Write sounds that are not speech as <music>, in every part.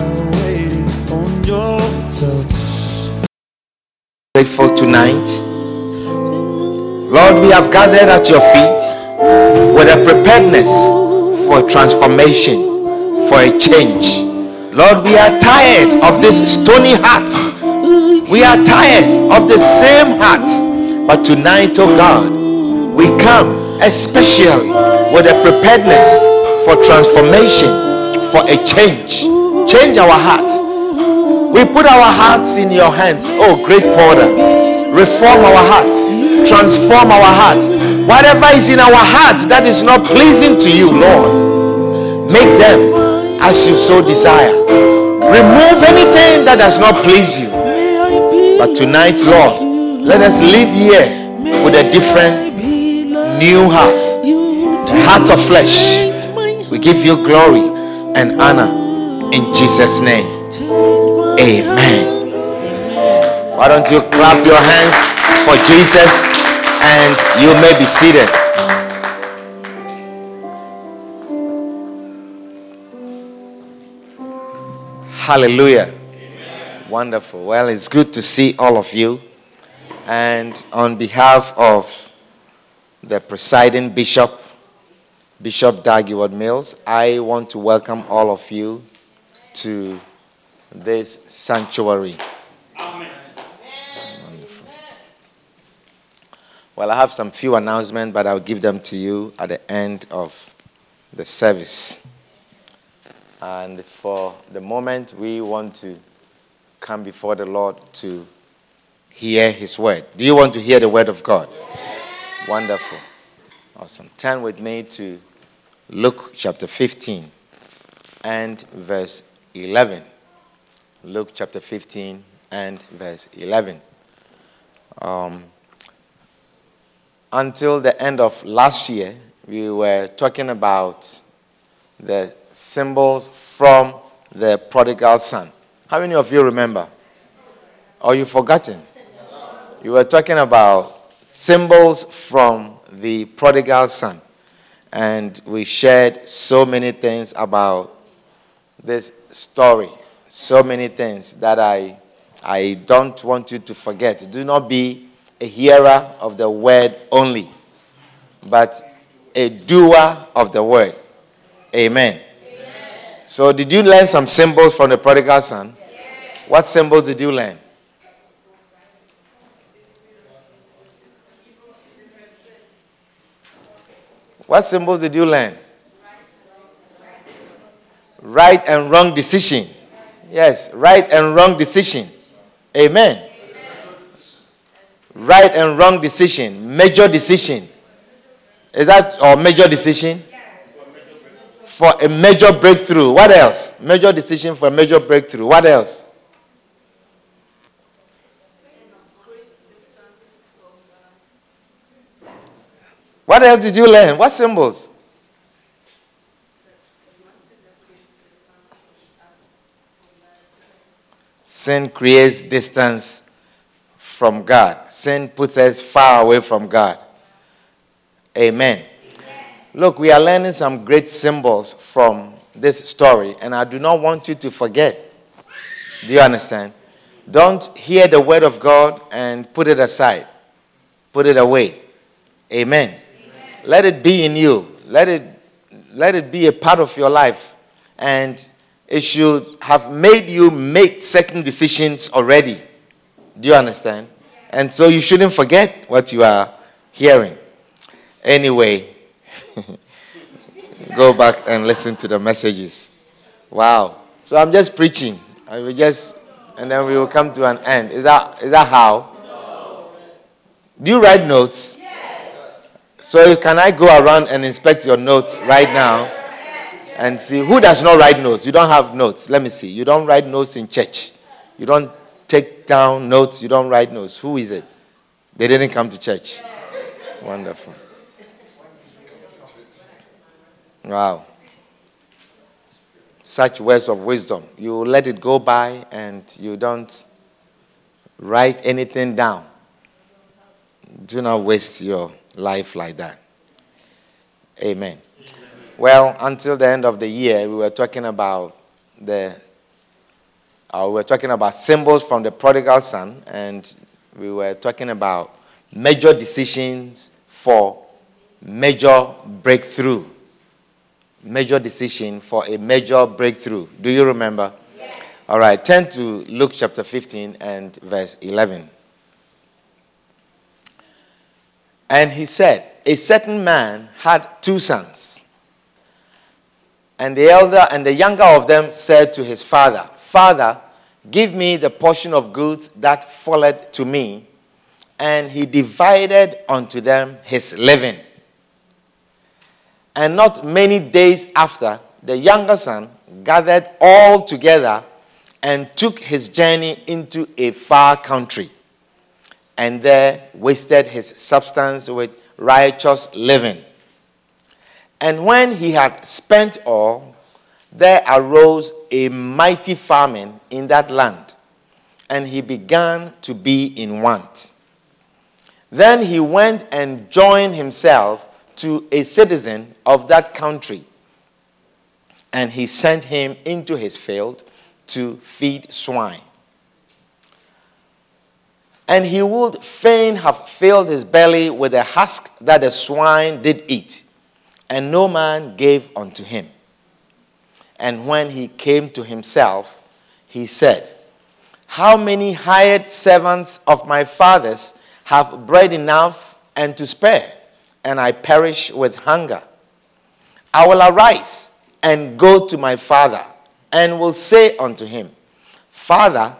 Waiting on your grateful tonight. Lord, we have gathered at your feet with a preparedness for transformation, for a change. Lord, we are tired of this stony heart. We are tired of the same heart. But tonight, oh God, we come especially with a preparedness for transformation, for a change. Change our hearts. We put our hearts in your hands, oh great potter. Reform our hearts, transform our hearts. Whatever is in our hearts that is not pleasing to you, Lord, make them as you so desire. Remove anything that does not please you. But tonight, Lord, let us live here with a different, new heart, a heart of flesh. We give you glory and honor in Jesus' name. Amen. Why don't you clap your hands for Jesus and you may be seated. Hallelujah. Wonderful. Well, it's good to see all of you. And on behalf of the presiding bishop, Bishop Dag Heward-Mills, I want to welcome all of you to this sanctuary. Amen. Wonderful. Well, I have some few announcements, but I'll give them to you at the end of the service. And for the moment, we want to come before the Lord to hear His word. Do you want to hear the word of God? Wonderful. Awesome. Turn with me to Luke chapter 15 and verse 11. Luke chapter 15 and verse 11. Um, until the end of last year, we were talking about the symbols from the prodigal son. How many of you remember? Or you forgotten? You were talking about symbols from the prodigal son. And we shared so many things about this story. So many things that I, I don't want you to forget. Do not be a hearer of the word only, but a doer of the word. Amen. So, did you learn some symbols from the prodigal son? What symbols did you learn? What symbols did you learn? Right and wrong decision. Yes, right and wrong decision. Amen. Right and wrong decision. Major decision. Is that or major decision? For a major breakthrough. What else? Major decision for a major breakthrough. What else? What else did you learn? What symbols? Sin creates distance from God. Sin puts us far away from God. Amen. Look, we are learning some great symbols from this story, and I do not want you to forget. Do you understand? Don't hear the word of God and put it aside, put it away. Amen. Let it be in you. Let it, let it be a part of your life. And it should have made you make certain decisions already. Do you understand? And so you shouldn't forget what you are hearing. Anyway, <laughs> go back and listen to the messages. Wow. So I'm just preaching. I will just, and then we will come to an end. Is that, is that how? Do you write notes? Yes. So can I go around and inspect your notes right now? And see who does not write notes. You don't have notes. Let me see. You don't write notes in church. You don't take down notes. You don't write notes. Who is it? They didn't come to church. Wonderful. Wow. Such words of wisdom. You let it go by and you don't write anything down. Do not waste your life like that. Amen. Well, until the end of the year, we were talking about the uh, we were talking about symbols from the prodigal son, and we were talking about major decisions for major breakthrough. Major decision for a major breakthrough. Do you remember? Yes. All right, turn to Luke chapter 15 and verse 11. And he said, A certain man had two sons. And the elder and the younger of them said to his father, Father, give me the portion of goods that falleth to me. And he divided unto them his living. And not many days after, the younger son gathered all together and took his journey into a far country, and there wasted his substance with righteous living. And when he had spent all, there arose a mighty famine in that land, and he began to be in want. Then he went and joined himself to a citizen of that country, and he sent him into his field to feed swine. And he would fain have filled his belly with the husk that the swine did eat, and no man gave unto him. And when he came to himself, he said, How many hired servants of my father's have bread enough and to spare, and I perish with hunger? I will arise and go to my father, and will say unto him, Father,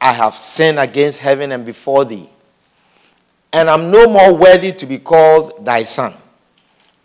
I have sinned against heaven and before thee, and I am no more worthy to be called thy son.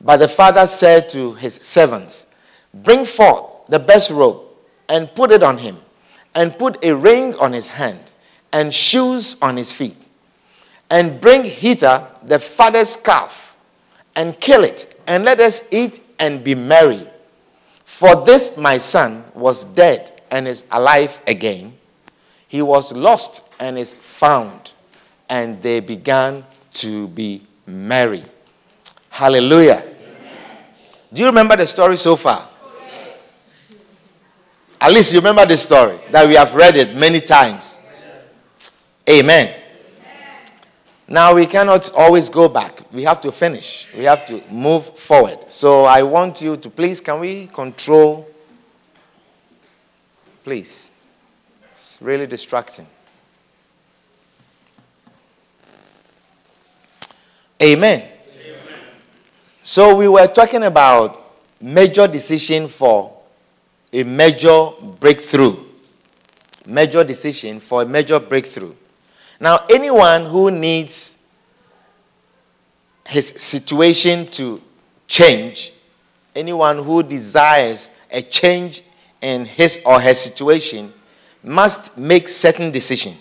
But the father said to his servants, Bring forth the best robe and put it on him, and put a ring on his hand and shoes on his feet. And bring hither the father's calf and kill it, and let us eat and be merry. For this my son was dead and is alive again. He was lost and is found. And they began to be merry. Hallelujah. Do you remember the story so far? At least you remember the story that we have read it many times. Amen. Now we cannot always go back. We have to finish. We have to move forward. So I want you to please, can we control? Please. It's really distracting. Amen. So we were talking about major decision for a major breakthrough. Major decision for a major breakthrough. Now, anyone who needs his situation to change, anyone who desires a change in his or her situation, must make certain decision.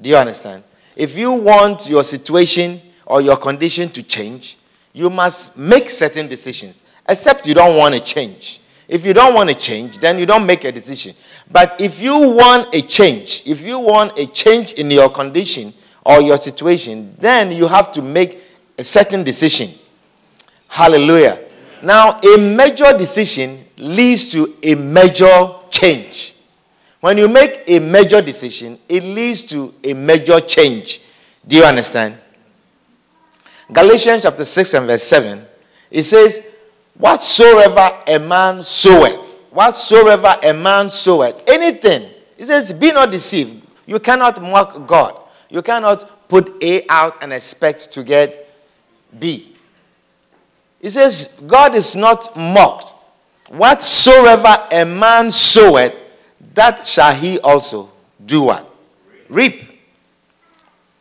Do you understand? If you want your situation or your condition to change, you must make certain decisions, except you don't want to change. If you don't want to change, then you don't make a decision. But if you want a change, if you want a change in your condition or your situation, then you have to make a certain decision. Hallelujah. Now, a major decision leads to a major change. When you make a major decision, it leads to a major change. Do you understand? Galatians chapter 6 and verse 7, it says, Whatsoever a man soweth, whatsoever a man soweth, anything, he says, be not deceived. You cannot mock God. You cannot put A out and expect to get B. He says, God is not mocked. Whatsoever a man soweth, that shall he also do what? Reap.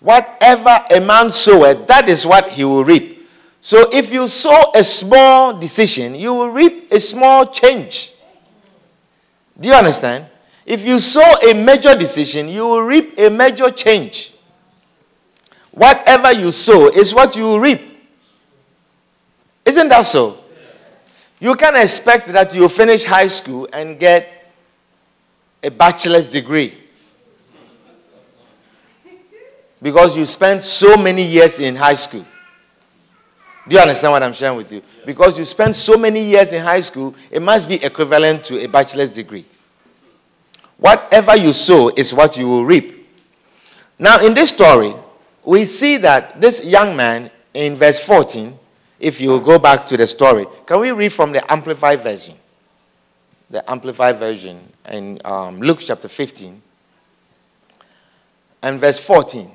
Whatever a man soweth, that is what he will reap. So if you sow a small decision, you will reap a small change. Do you understand? If you sow a major decision, you will reap a major change. Whatever you sow is what you will reap. Isn't that so? You can expect that you finish high school and get a bachelor's degree because you spent so many years in high school. Do you understand what I'm sharing with you? Because you spent so many years in high school, it must be equivalent to a bachelor's degree. Whatever you sow is what you will reap. Now, in this story, we see that this young man in verse 14, if you go back to the story, can we read from the Amplified Version? The Amplified Version in um, Luke chapter 15 and verse 14.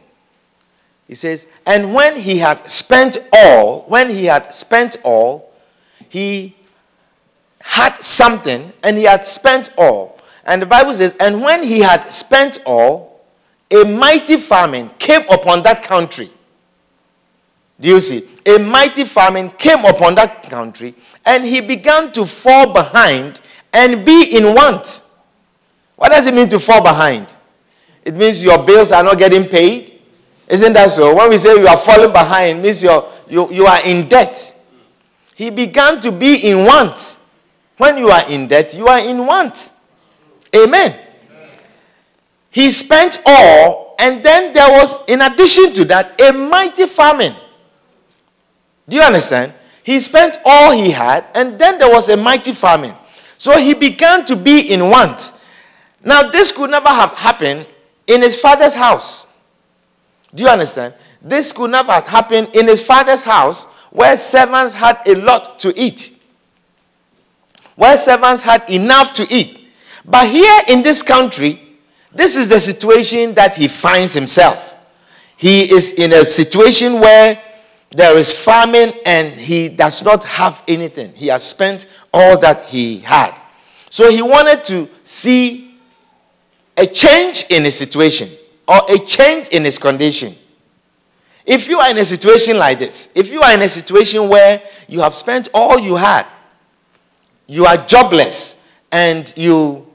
He says, And when he had spent all, when he had spent all, he had something and he had spent all. And the Bible says, And when he had spent all, a mighty famine came upon that country. Do you see? A mighty famine came upon that country, and he began to fall behind and be in want. What does it mean to fall behind? It means your bills are not getting paid isn't that so? When we say you are falling behind, means you're, you, you are in debt. He began to be in want. When you are in debt, you are in want. Amen. Amen. He spent all, and then there was, in addition to that, a mighty famine. Do you understand? He spent all he had, and then there was a mighty famine. So he began to be in want. Now, this could never have happened in his father's house. Do you understand? This could never have happened in his father's house where servants had a lot to eat. Where servants had enough to eat. But here in this country, this is the situation that he finds himself. He is in a situation where there is famine and he does not have anything. He has spent all that he had. So he wanted to see a change in his situation or a change in his condition. If you are in a situation like this, if you are in a situation where you have spent all you had, you are jobless, and you,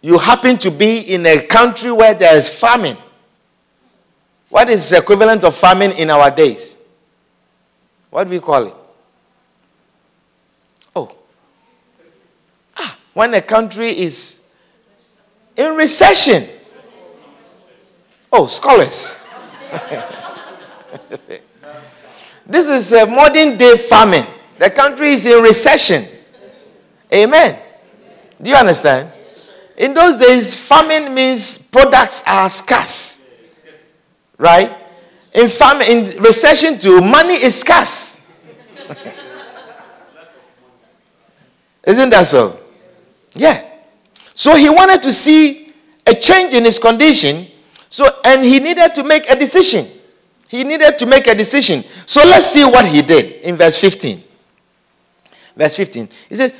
you happen to be in a country where there is famine, what is the equivalent of famine in our days? What do we call it? Oh. Ah, when a country is in recession. Oh, scholars. <laughs> this is a modern day famine. The country is in recession. Amen. Do you understand? In those days, famine means products are scarce. Right? In famine, in recession too, money is scarce. <laughs> Isn't that so? Yeah. So he wanted to see a change in his condition so, and he needed to make a decision. He needed to make a decision. So let's see what he did in verse 15. Verse 15. He says,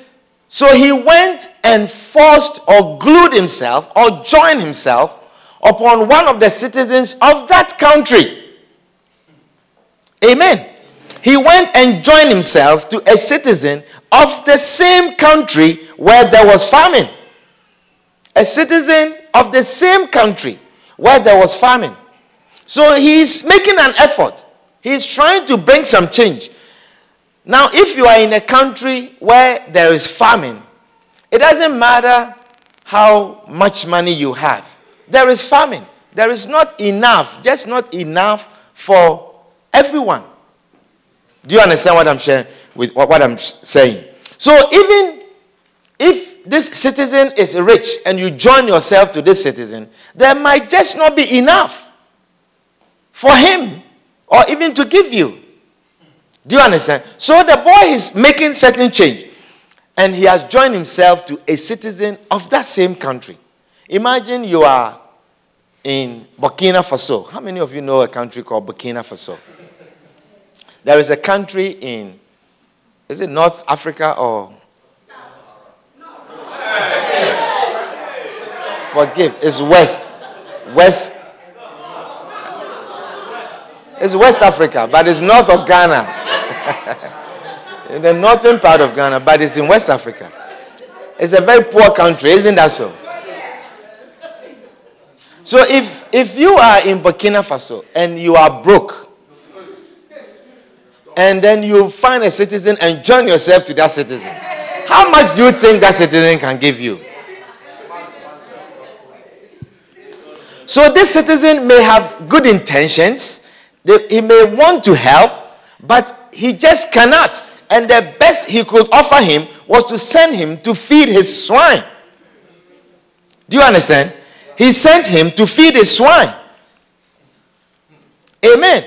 So he went and forced or glued himself or joined himself upon one of the citizens of that country. Amen. He went and joined himself to a citizen of the same country where there was famine. A citizen of the same country where there was famine. So he's making an effort. He's trying to bring some change. Now, if you are in a country where there is famine, it doesn't matter how much money you have. There is famine. There is not enough, just not enough for everyone. Do you understand what I'm sharing with what I'm saying? So even if this citizen is rich and you join yourself to this citizen, there might just not be enough for him or even to give you. Do you understand? So the boy is making certain change. and he has joined himself to a citizen of that same country. Imagine you are in Burkina Faso. How many of you know a country called Burkina Faso? There is a country in, is it North Africa or? Forgive, it's West. West. It's West Africa, but it's north of Ghana. <laughs> in the northern part of Ghana, but it's in West Africa. It's a very poor country, isn't that so? So if if you are in Burkina Faso and you are broke, and then you find a citizen and join yourself to that citizen, how much do you think that citizen can give you? So this citizen may have good intentions, he may want to help, but he just cannot. And the best he could offer him was to send him to feed his swine. Do you understand? He sent him to feed his swine. Amen.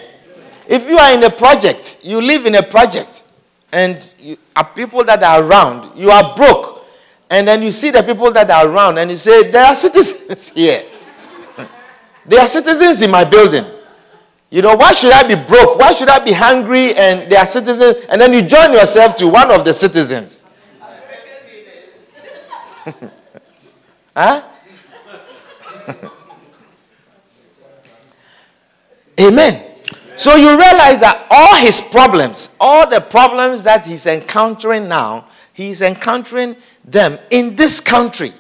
If you are in a project, you live in a project, and you are people that are around, you are broke, and then you see the people that are around, and you say, There are citizens <laughs> here. <laughs> there are citizens in my building. You know, why should I be broke? Why should I be hungry and there are citizens? And then you join yourself to one of the citizens. <laughs> huh? Amen. So you realize that all his problems, all the problems that he's encountering now, he's encountering them in this country,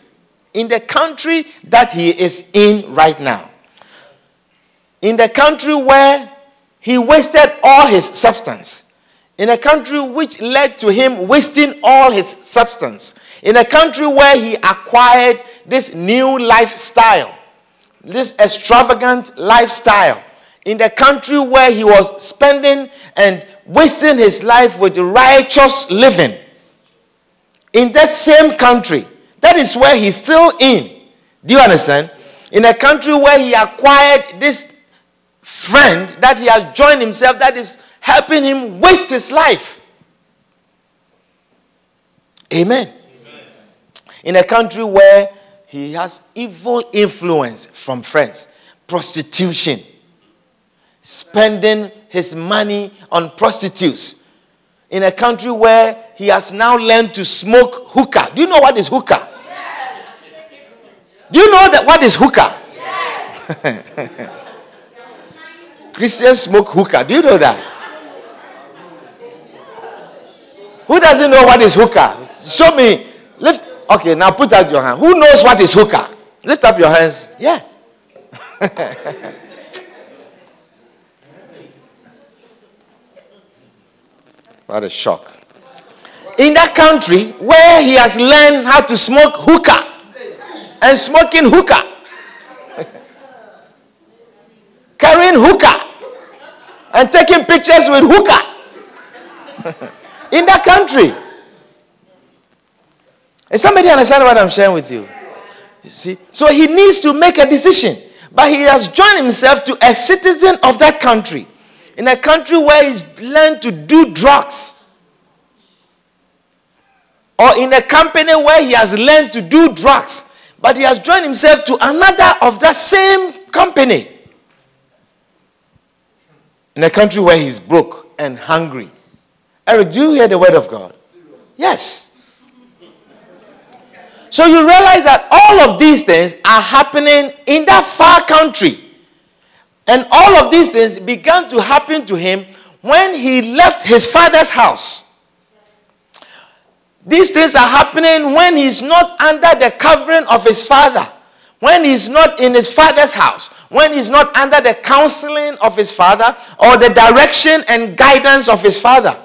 in the country that he is in right now. In the country where he wasted all his substance, in a country which led to him wasting all his substance, in a country where he acquired this new lifestyle, this extravagant lifestyle, in the country where he was spending and wasting his life with righteous living. In that same country, that is where he's still in. Do you understand? In a country where he acquired this friend that he has joined himself that is helping him waste his life. Amen. Amen. In a country where he has evil influence from friends, prostitution, spending his money on prostitutes. In a country where he has now learned to smoke hookah. Do you know what is hookah? Yes. Do you know that what is hookah? Yes. <laughs> Christians smoke hookah. Do you know that? Who doesn't know what is hookah? Show me. Lift. Okay, now put out your hand. Who knows what is hookah? Lift up your hands. Yeah. <laughs> what a shock. In that country where he has learned how to smoke hookah and smoking hookah <laughs> carrying hookah and taking pictures with hookah <laughs> in that country. Is somebody understand what I'm sharing with you? You see? So he needs to make a decision. But he has joined himself to a citizen of that country. In a country where he's learned to do drugs. Or in a company where he has learned to do drugs. But he has joined himself to another of that same company in a country where he's broke and hungry. Eric, do you hear the word of God? Yes. So you realize that all of these things are happening in that far country. And all of these things began to happen to him when he left his father's house. These things are happening when he's not under the covering of his father, when he's not in his father's house, when he's not under the counseling of his father or the direction and guidance of his father.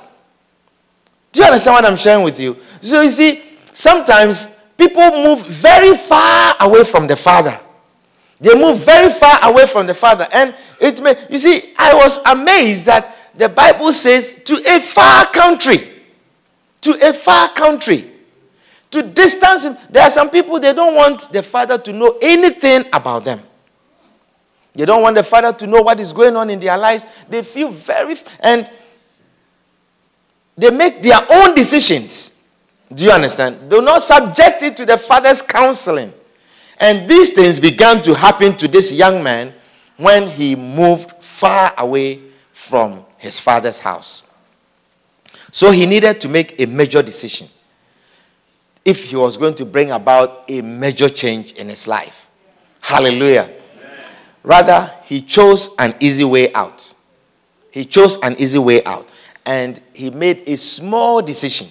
Do you understand what I'm sharing with you? So you see, sometimes people move very far away from the father. They move very far away from the father. And it may, you see, I was amazed that the Bible says to a far country. To a far country. To distance him. There are some people, they don't want the father to know anything about them. They don't want the father to know what is going on in their life. They feel very, and they make their own decisions. Do you understand? Do not subject it to the father's counseling. And these things began to happen to this young man when he moved far away from his father's house. So he needed to make a major decision if he was going to bring about a major change in his life. Hallelujah. Amen. Rather, he chose an easy way out. He chose an easy way out. And he made a small decision.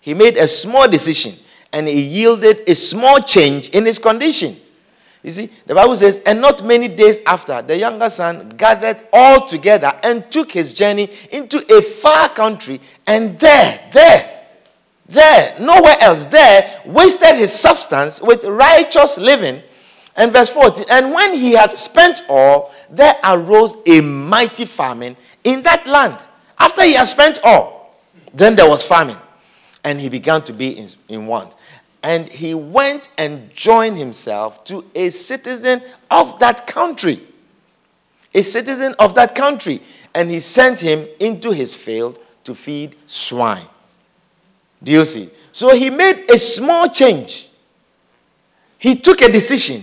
He made a small decision and he yielded a small change in his condition. You see, the Bible says, and not many days after, the younger son gathered all together and took his journey into a far country, and there, there, there, nowhere else, there, wasted his substance with righteous living. And verse 14, and when he had spent all, there arose a mighty famine in that land. After he had spent all, then there was famine, and he began to be in, in want and he went and joined himself to a citizen of that country. A citizen of that country. And he sent him into his field to feed swine. Do you see? So he made a small change. He took a decision.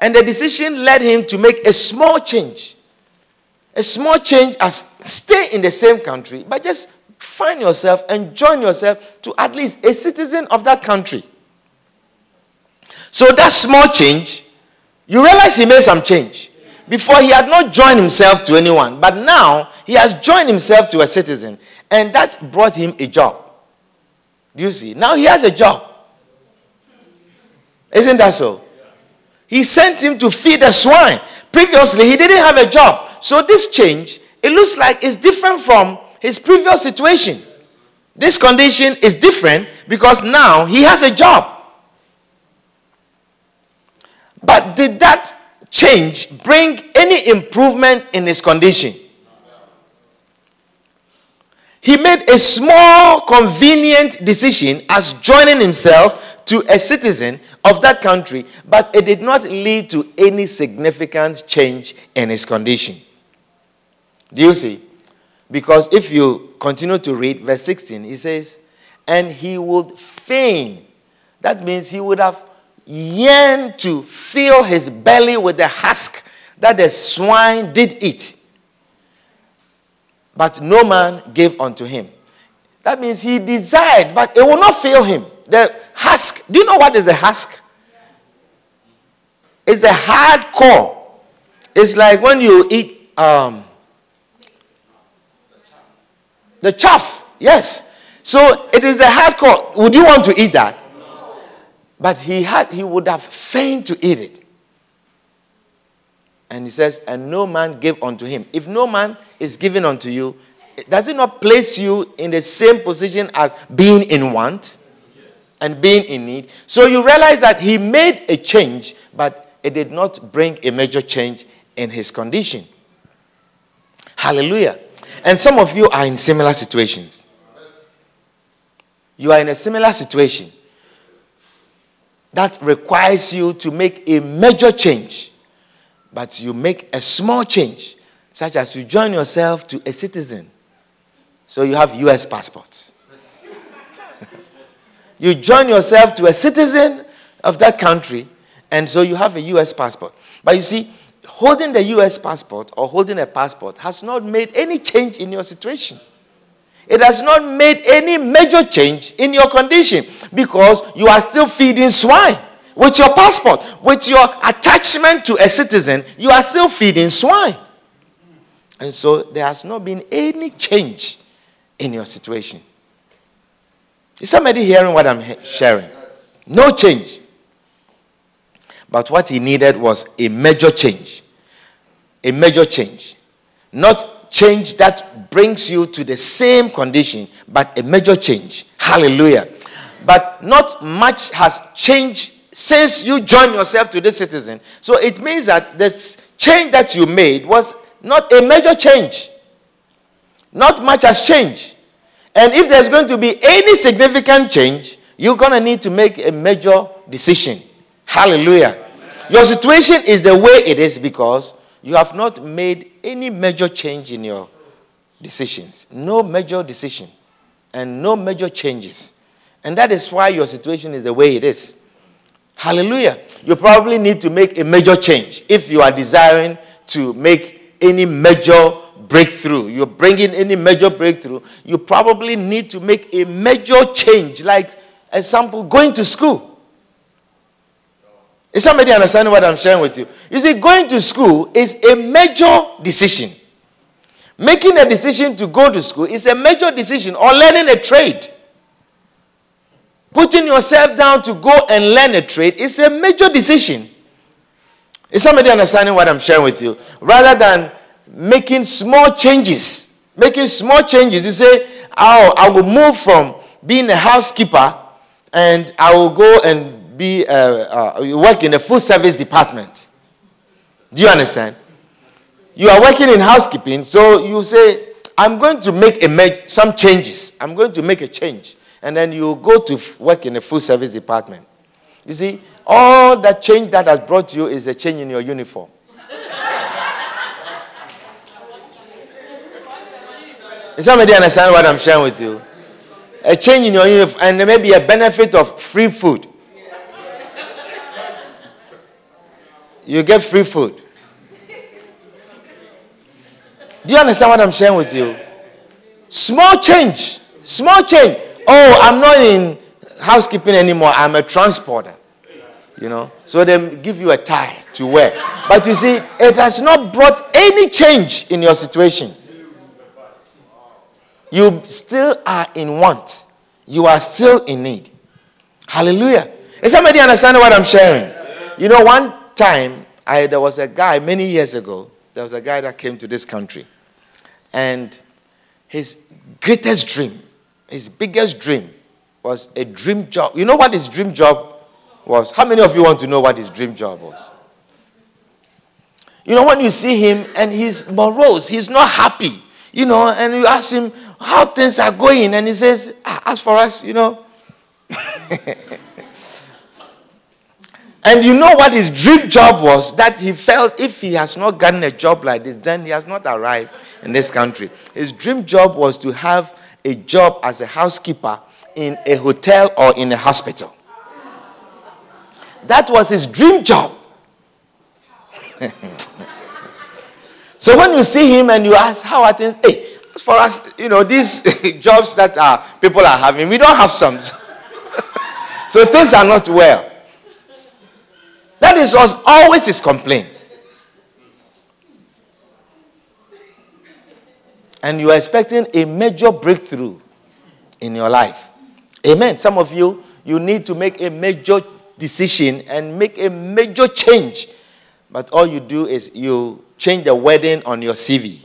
And the decision led him to make a small change. A small change as stay in the same country, but just find yourself and join yourself to at least a citizen of that country. So that small change, you realize he made some change. Before he had not joined himself to anyone, but now he has joined himself to a citizen, and that brought him a job. Do you see? Now he has a job. Isn't that so? He sent him to feed the swine. Previously, he didn't have a job. So this change, it looks like it's different from his previous situation. This condition is different because now he has a job. But did that change bring any improvement in his condition? He made a small, convenient decision as joining himself to a citizen of that country, but it did not lead to any significant change in his condition. Do you see? Because if you continue to read verse 16, he says, And he would fain. That means he would have yearned to fill his belly with the husk that the swine did eat. But no man gave unto him. That means he desired, but it will not fill him. The husk, do you know what is the husk? It's the hard core. It's like when you eat um, the chaff. Yes. So it is the hard core. Would you want to eat that? But he had he would have feigned to eat it. And he says, and no man gave unto him. If no man is given unto you, does it not place you in the same position as being in want and being in need? So you realize that he made a change, but it did not bring a major change in his condition. Hallelujah. And some of you are in similar situations. You are in a similar situation that requires you to make a major change, but you make a small change, such as you join yourself to a citizen. So you have US passport. <laughs> you join yourself to a citizen of that country, and so you have a US passport. But you see, holding the US passport or holding a passport has not made any change in your situation. It has not made any major change in your condition because you are still feeding swine. With your passport, with your attachment to a citizen, you are still feeding swine. And so there has not been any change in your situation. Is somebody hearing what I'm sharing? No change. But what he needed was a major change. A major change. Not change that brings you to the same condition, but a major change. Hallelujah. But not much has changed since you joined yourself to this citizen. So it means that the change that you made was not a major change. Not much has changed. And if there's going to be any significant change, you're going to need to make a major decision. Hallelujah. Your situation is the way it is because you have not made any major change in your decisions. No major decision and no major changes. And that is why your situation is the way it is. Hallelujah. You probably need to make a major change if you are desiring to make any major breakthrough. You're bringing any major breakthrough. You probably need to make a major change, like example, going to school. Is somebody understanding what I'm sharing with you? You see, going to school is a major decision. Making a decision to go to school is a major decision, or learning a trade. Putting yourself down to go and learn a trade is a major decision. Is somebody understanding what I'm sharing with you? Rather than making small changes, making small changes, you say, oh, I will move from being a housekeeper and I will go and be uh, uh, work in the food service department. Do you understand? You are working in housekeeping, so you say, I'm going to make a some changes. I'm going to make a change and then you go to work in a food service department. You see, all that change that has brought you is a change in your uniform. Is somebody understand what I'm sharing with you? A change in your uniform, and there may be a benefit of free food. You get free food. Do you understand what I'm sharing with you? Small change. Small change. Oh, I'm not in housekeeping anymore. I'm a transporter. You know, so they give you a tie to wear. But you see, it has not brought any change in your situation. You still are in want. You are still in need. Hallelujah. Is somebody understanding what I'm sharing? You know, one time I, there was a guy many years ago. There was a guy that came to this country, and his greatest dream his biggest dream was a dream job. You know what his dream job was? How many of you want to know what his dream job was? You know, when you see him and he's morose, he's not happy, you know, and you ask him how things are going, and he says, ah, As for us, you know. <laughs> and you know what his dream job was? That he felt if he has not gotten a job like this, then he has not arrived in this country. His dream job was to have a job as a housekeeper in a hotel or in a hospital. That was his dream job. <laughs> so when you see him and you ask, How are things? Hey, as for us, you know, these <laughs> jobs that uh, people are having, we don't have some. <laughs> so things are not well. That is always his complaint. and you are expecting a major breakthrough in your life. Amen. Some of you, you need to make a major decision and make a major change. But all you do is you change the wedding on your CV.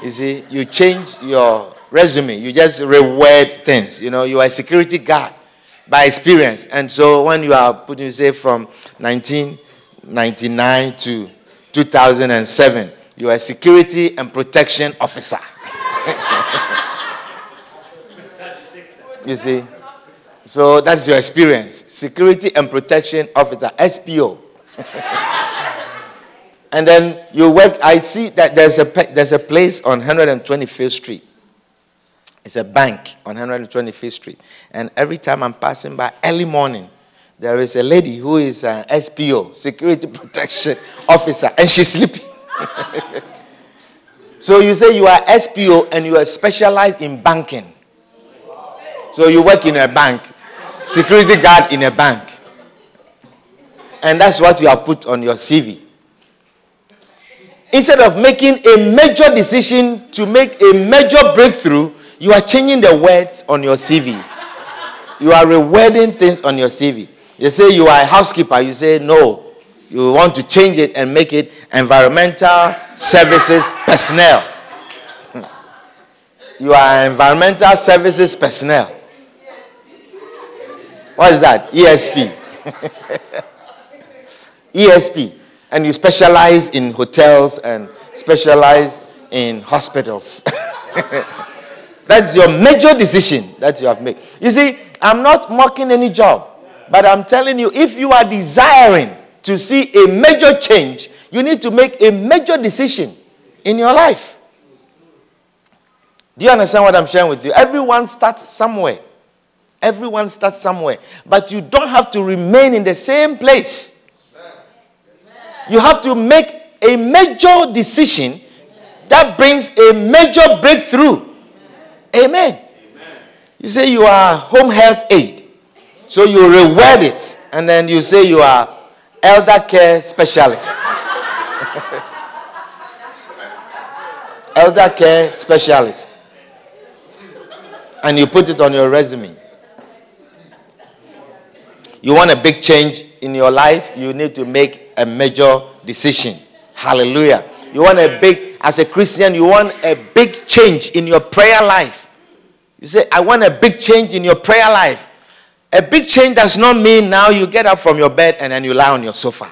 You see, you change your resume. You just reword things. You know, you are a security guard by experience. And so when you are putting, say, from 1999 to 2007, you are a security and protection officer. <laughs> you see? So that's your experience. Security and protection officer, SPO. <laughs> and then you work, I see that there's a, there's a place on 125th Street. It's a bank on 125th Street. And every time I'm passing by early morning, there is a lady who is an SPO, security <laughs> protection officer, and she's sleeping. <laughs> so you say you are SPO and you are specialized in banking. So you work in a bank, security guard in a bank. And that's what you have put on your CV. Instead of making a major decision to make a major breakthrough, you are changing the words on your CV. You are rewording things on your CV. You say you are a housekeeper, you say no, you want to change it and make it environmental services personnel. Hmm. You are environmental services personnel. What is that? ESP. <laughs> ESP. And you specialize in hotels and specialize in hospitals. <laughs> That's your major decision that you have made. You see, I'm not mocking any job, but I'm telling you, if you are desiring to see a major change, you need to make a major decision in your life. Do you understand what I'm sharing with you? Everyone starts somewhere. Everyone starts somewhere. But you don't have to remain in the same place. You have to make a major decision that brings a major breakthrough. Amen. You say you are home health aide. So you reword it. And then you say you are elder care specialist. <laughs> elder care specialist. And you put it on your resume. You want a big change in your life, you need to make a major decision. Hallelujah. You want a big, as a Christian, you want a big change in your prayer life. You say, I want a big change in your prayer life. A big change does not mean now you get up from your bed and then you lie on your sofa.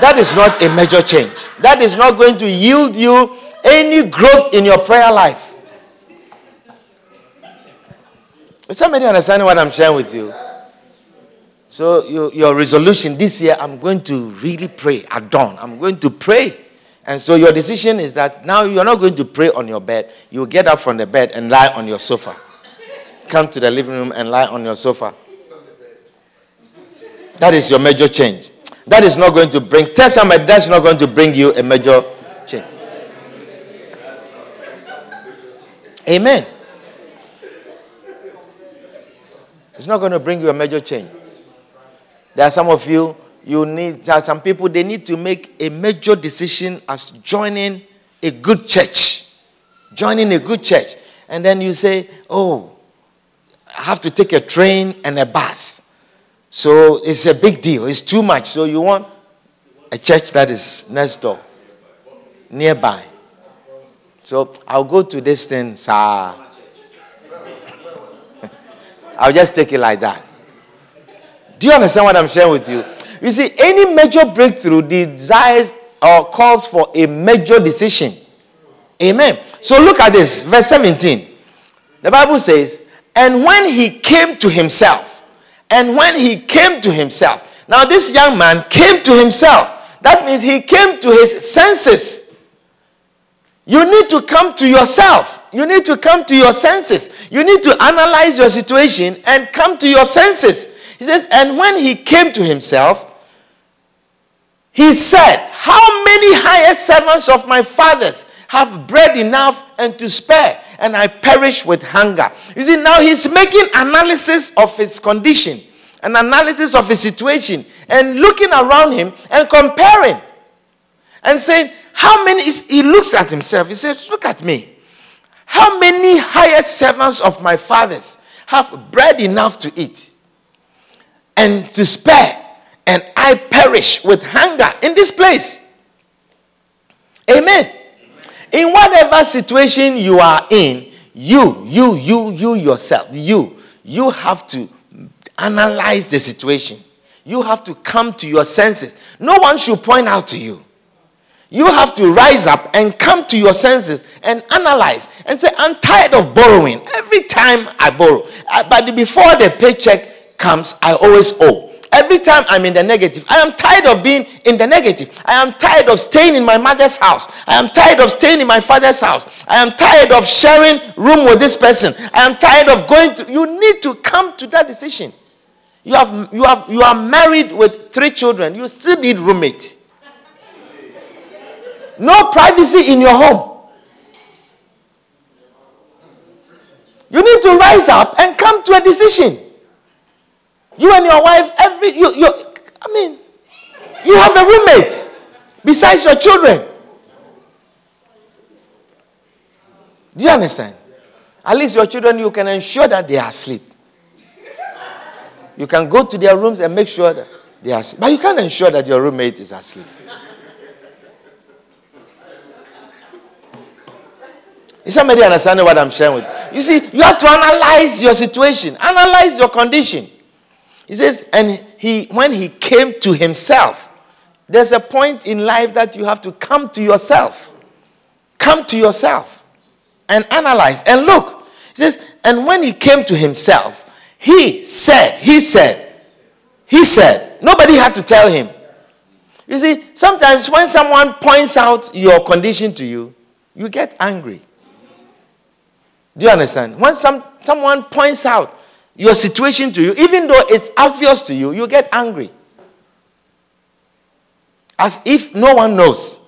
That is not a major change. That is not going to yield you any growth in your prayer life. Is somebody understanding what I'm sharing with you? So, your, your resolution this year, I'm going to really pray at dawn. I'm going to pray. And so, your decision is that now you're not going to pray on your bed. You get up from the bed and lie on your sofa. Come to the living room and lie on your sofa. That is your major change. That is not going to bring, tell somebody that's not going to bring you a major change. Amen. It's not going to bring you a major change. There are some of you, you need, there are some people, they need to make a major decision as joining a good church. Joining a good church. And then you say, oh, I have to take a train and a bus. So it's a big deal. It's too much. So you want a church that is next door, nearby. So I'll go to this thing, sir. <laughs> I'll just take it like that. Do you understand what I'm sharing with you? You see, any major breakthrough desires or calls for a major decision. Amen. So look at this, verse 17. The Bible says, And when he came to himself, and when he came to himself, now this young man came to himself. That means he came to his senses. You need to come to yourself. You need to come to your senses. You need to analyze your situation and come to your senses. He says, and when he came to himself, he said, How many hired servants of my father's have bread enough and to spare? and I perish with hunger. You see, now he's making analysis of his condition, an analysis of his situation, and looking around him and comparing and saying, How many he looks at himself? He says, Look at me. How many hired servants of my father's have bread enough to eat and despair, and I perish with hunger in this place? Amen. In whatever situation you are in, you, you, you, you yourself, you, you have to analyze the situation. You have to come to your senses. No one should point out to you. You have to rise up and come to your senses and analyze and say, I'm tired of borrowing. Every time I borrow, uh, but before the paycheck comes, I always owe. Every time I'm in the negative, I am tired of being in the negative. I am tired of staying in my mother's house. I am tired of staying in my father's house. I am tired of sharing room with this person. I am tired of going to. You need to come to that decision. You have you have you are married with three children. You still need roommate. No privacy in your home. You need to rise up and come to a decision. You and your wife, every you, you I mean, you have a roommate besides your children. Do you understand? At least your children, you can ensure that they are asleep. You can go to their rooms and make sure that they are asleep. But you can't ensure that your roommate is asleep. Is somebody understanding what I'm sharing with? You see, you have to analyze your situation, analyze your condition. He says, and he when he came to himself, there's a point in life that you have to come to yourself. Come to yourself and analyze and look. He says, and when he came to himself, he said, he said, he said, nobody had to tell him. You see, sometimes when someone points out your condition to you, you get angry. Do you understand? When some, someone points out your situation to you, even though it's obvious to you, you get angry. As if no one knows.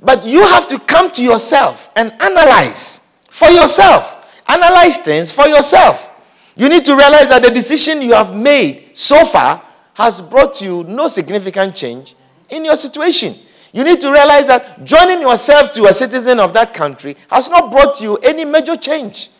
But you have to come to yourself and analyze for yourself. Analyze things for yourself. You need to realize that the decision you have made so far has brought you no significant change in your situation. You need to realize that joining yourself to a citizen of that country has not brought you any major change.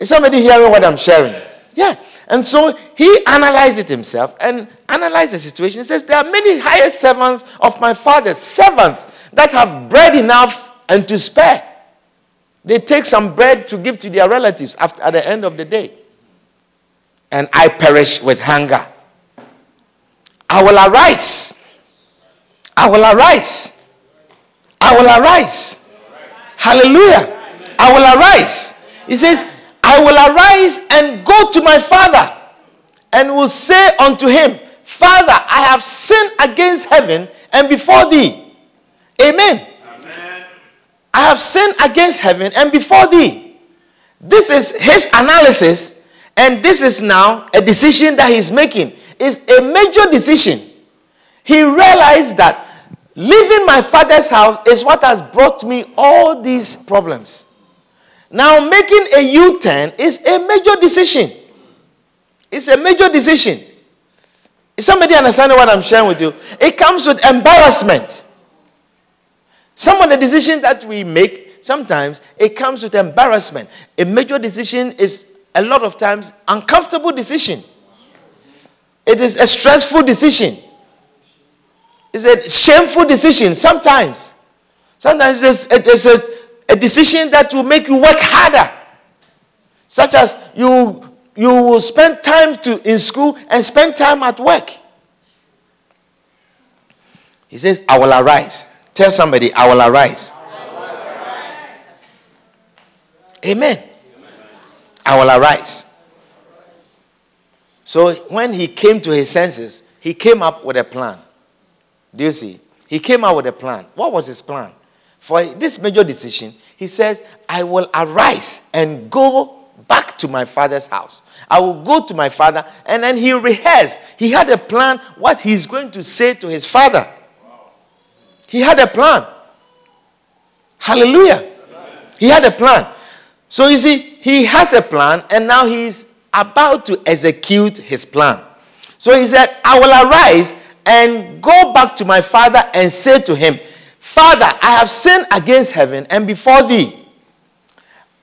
Is somebody hearing what I'm sharing? Yeah. And so he analyzed it himself and analyzed the situation. He says, There are many hired servants of my father's, servants that have bread enough and to spare. They take some bread to give to their relatives after, at the end of the day. And I perish with hunger. I will arise. I will arise. I will arise. Hallelujah. I will arise. He says, I will arise and go to my father and will say unto him, Father, I have sinned against heaven and before thee. Amen. Amen. I have sinned against heaven and before thee. This is his analysis, and this is now a decision that he's making. It's a major decision. He realized that leaving my father's house is what has brought me all these problems. Now, making a U turn is a major decision. It's a major decision. Is somebody understanding what I'm sharing with you? It comes with embarrassment. Some of the decisions that we make, sometimes it comes with embarrassment. A major decision is a lot of times uncomfortable decision. It is a stressful decision. It's a shameful decision sometimes. Sometimes it's it's a a decision that will make you work harder. Such as you, you will spend time to, in school and spend time at work. He says, I will arise. Tell somebody, I will arise. I will arise. Amen. Amen. I will arise. So when he came to his senses, he came up with a plan. Do you see? He came up with a plan. What was his plan? For this major decision, he says, I will arise and go back to my father's house. I will go to my father. And then he rehearsed. He had a plan what he's going to say to his father. He had a plan. Hallelujah. He had a plan. So you see, he has a plan and now he's about to execute his plan. So he said, I will arise and go back to my father and say to him, Father, I have sinned against heaven and before thee,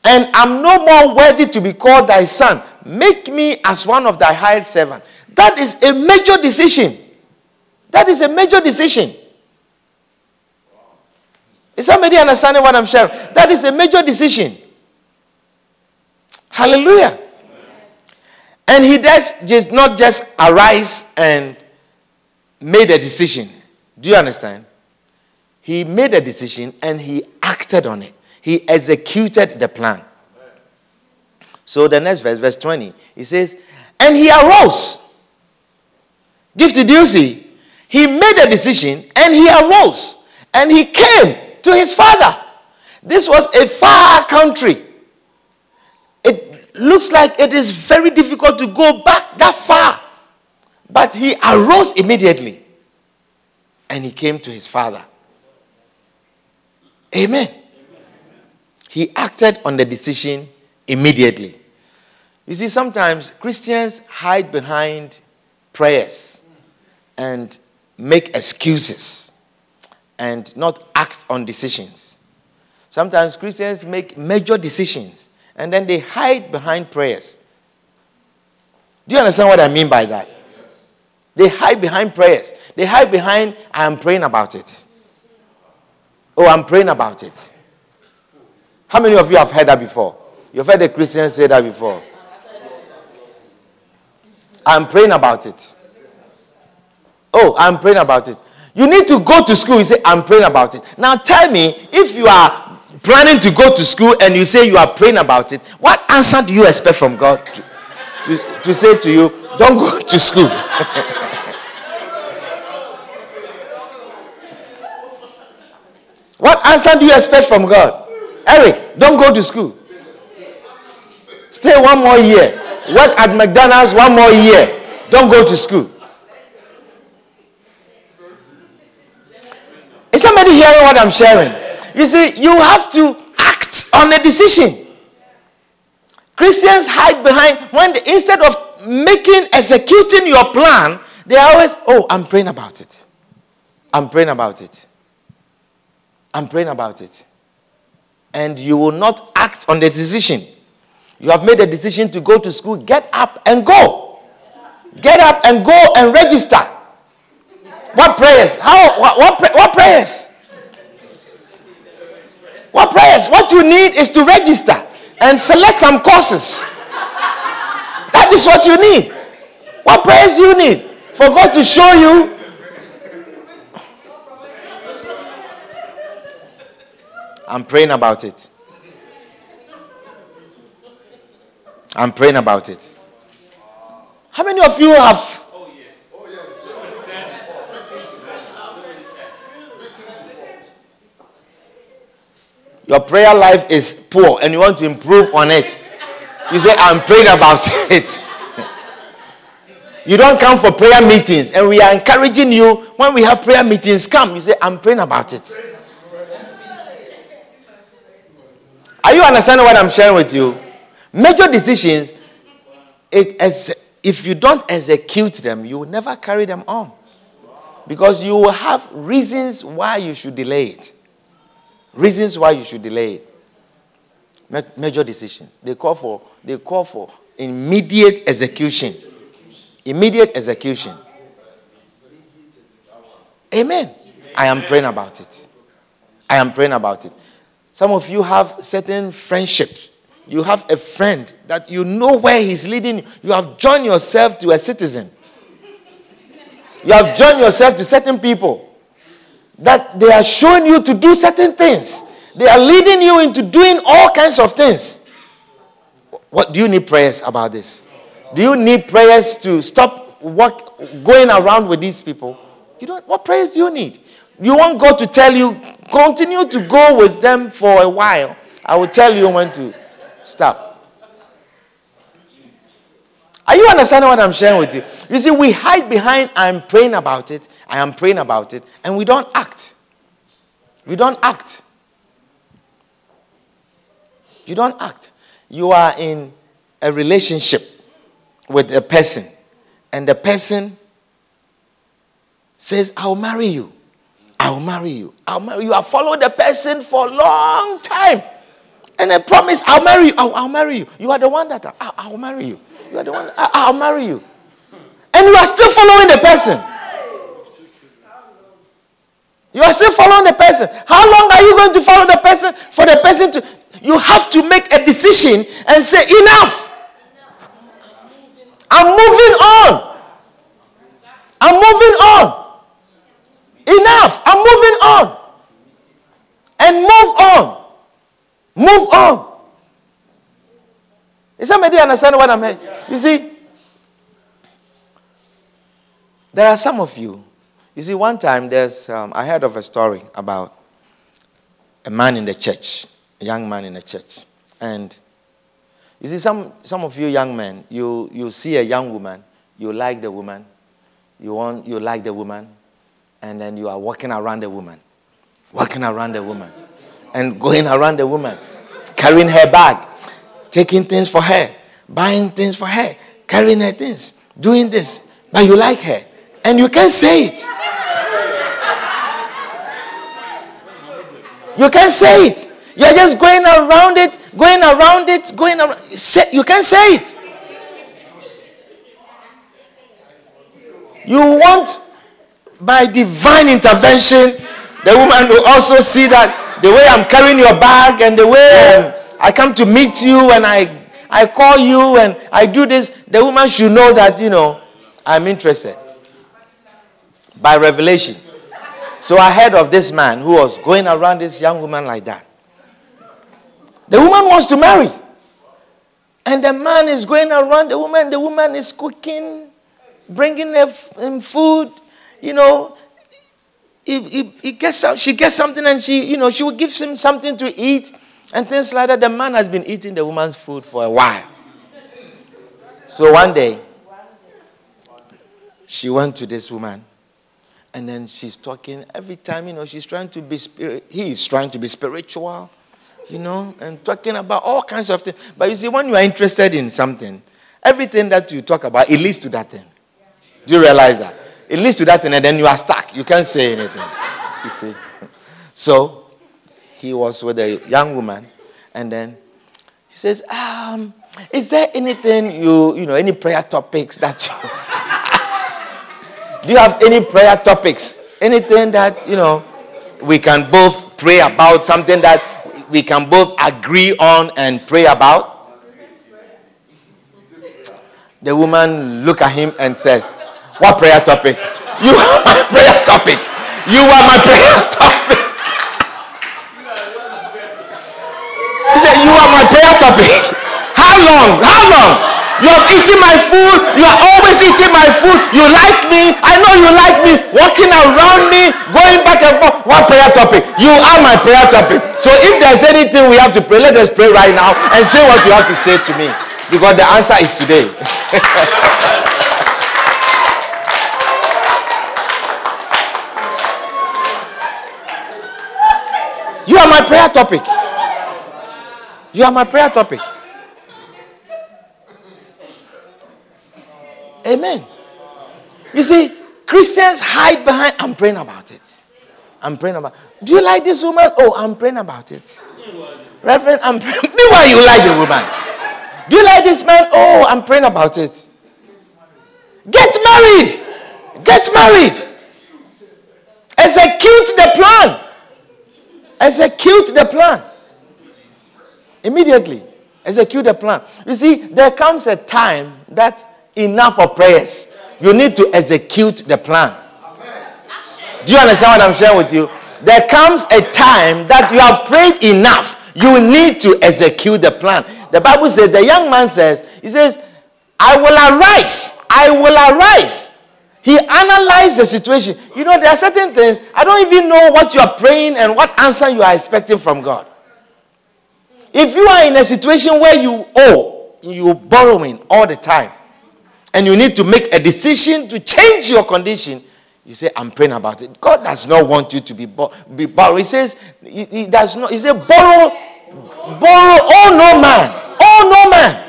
and I'm no more worthy to be called thy son. Make me as one of thy hired servants. That is a major decision. That is a major decision. Is somebody understanding what I'm sharing? That is a major decision. Hallelujah. And he does just not just arise and made a decision. Do you understand? He made a decision and he acted on it. He executed the plan. So the next verse, verse 20, he says, And he arose. Gift you see? He made a decision and he arose. And he came to his father. This was a far country. It looks like it is very difficult to go back that far. But he arose immediately and he came to his father. Amen. He acted on the decision immediately. You see, sometimes Christians hide behind prayers and make excuses and not act on decisions. Sometimes Christians make major decisions and then they hide behind prayers. Do you understand what I mean by that? They hide behind prayers. They hide behind, I am praying about it. Oh, I'm praying about it. How many of you have heard that before? You've heard a Christian say that before. I'm praying about it. Oh, I'm praying about it. You need to go to school. You say, I'm praying about it. Now tell me, if you are planning to go to school and you say you are praying about it, what answer do you expect from God to, to, to say to you, don't go to school? <laughs> What answer do you expect from God? Eric, don't go to school. Stay one more year. Work at McDonald's one more year. Don't go to school. Is somebody hearing what I'm sharing? You see, you have to act on a decision. Christians hide behind when they, instead of making executing your plan, they always, oh, I'm praying about it. I'm praying about it. I'm praying about it. And you will not act on the decision. You have made a decision to go to school, get up and go. Get up and go and register. What prayers? How what, what, what prayers? What prayers? What you need is to register and select some courses. That is what you need. What prayers do you need? For God to show you. I'm praying about it. I'm praying about it. How many of you have your prayer life is poor and you want to improve on it, you say, I'm praying about <laughs> it. you don't come for prayer meetings, and we are encouraging you when we have prayer meetings, come. You say, I'm praying about it. Are you understanding what I'm sharing with you? Major decisions, it, as, if you don't execute them, you will never carry them on. Because you will have reasons why you should delay it. Reasons why you should delay it. Major decisions. They call for they call for immediate execution. Immediate execution. Amen. I am praying about it. I am praying about it. Some of you have certain friendships. You have a friend that you know where he's leading. You have joined yourself to a citizen. You have joined yourself to certain people that they are showing you to do certain things. They are leading you into doing all kinds of things. What do you need prayers about this? Do you need prayers to stop work, going around with these people? You don't. What prayers do you need? You want God to tell you continue to go with them for a while. I will tell you when to stop. Are you understanding what I'm sharing with you? You see, we hide behind I'm praying about it, I am praying about it, and we don't act. We don't act. You don't act. You are in a relationship with a person, and the person says, I'll marry you. I'll marry you. I'll marry you. I followed the person for a long time. And I promise, I'll marry you. I'll, I'll marry you. You are the one that I, I'll marry you. You are the one. I, I'll marry you. And you are still following the person. You are still following the person. How long are you going to follow the person for the person to? You have to make a decision and say, enough. I'm moving on. I'm moving on. Enough. I'm moving on. And move on. Move on. Is somebody understand what I'm saying? You see, there are some of you. You see, one time there's um, I heard of a story about a man in the church, a young man in the church, and you see, some some of you young men, you you see a young woman, you like the woman, you want you like the woman, and then you are walking around the woman, walking around the woman, and going around the woman, carrying her bag, taking things for her, buying things for her, carrying her things, doing this, but you like her. And you can't say it. You can't say it. You're just going around it, going around it, going around. You can't say it. You want, by divine intervention, the woman will also see that the way I'm carrying your bag and the way um, I come to meet you and I, I call you and I do this, the woman should know that, you know, I'm interested. By revelation. So I heard of this man who was going around this young woman like that. The woman wants to marry. And the man is going around the woman. The woman is cooking, bringing him um, food. You know, he, he, he gets, she gets something and she, you know, she will give him something to eat and things like that. The man has been eating the woman's food for a while. So one day, she went to this woman, and then she's talking every time, you know, she's trying to be spirit, he is trying to be spiritual, you know, and talking about all kinds of things. But you see, when you are interested in something, everything that you talk about, it leads to that thing. Do you realize that? It leads to that thing, and then you are stuck. You can't say anything. You see? <laughs> So he was with a young woman, and then he says, um, is there anything you, you know, any prayer topics that you, <laughs> do you have any prayer topics? Anything that, you know, we can both pray about, something that we can both agree on and pray about? The woman look at him and says, What prayer topic? You are my prayer topic. You are my prayer topic. He said, You are my prayer topic. How long? How long? You have eaten my food. You are always eating my food. You like me. I know you like me. Walking around me, going back and forth. What prayer topic? You are my prayer topic. So if there's anything we have to pray, let us pray right now and say what you have to say to me. Because the answer is today. <laughs> you are my prayer topic. You are my prayer topic. Amen. You see, Christians hide behind, I'm praying about it. I'm praying about Do you like this woman? Oh, I'm praying about it. Reverend, I'm praying. <laughs> Meanwhile, you like the woman. Do you like this man? Oh, I'm praying about it. Get married. Get married. Execute the plan. Execute the plan. Immediately. Execute the plan. You see, there comes a time that enough of prayers. You need to execute the plan. Do you understand what I'm sharing with you? There comes a time that you have prayed enough. You need to execute the plan. The Bible says, the young man says, he says, I will arise. I will arise. He analyzed the situation. You know, there are certain things, I don't even know what you are praying and what answer you are expecting from God. If you are in a situation where you owe, you're borrowing all the time, and you need to make a decision to change your condition, you say, I'm praying about it. God does not want you to be, bo- be borrowed. He says, he, he does not, he says, borrow, borrow, oh no man, oh no man.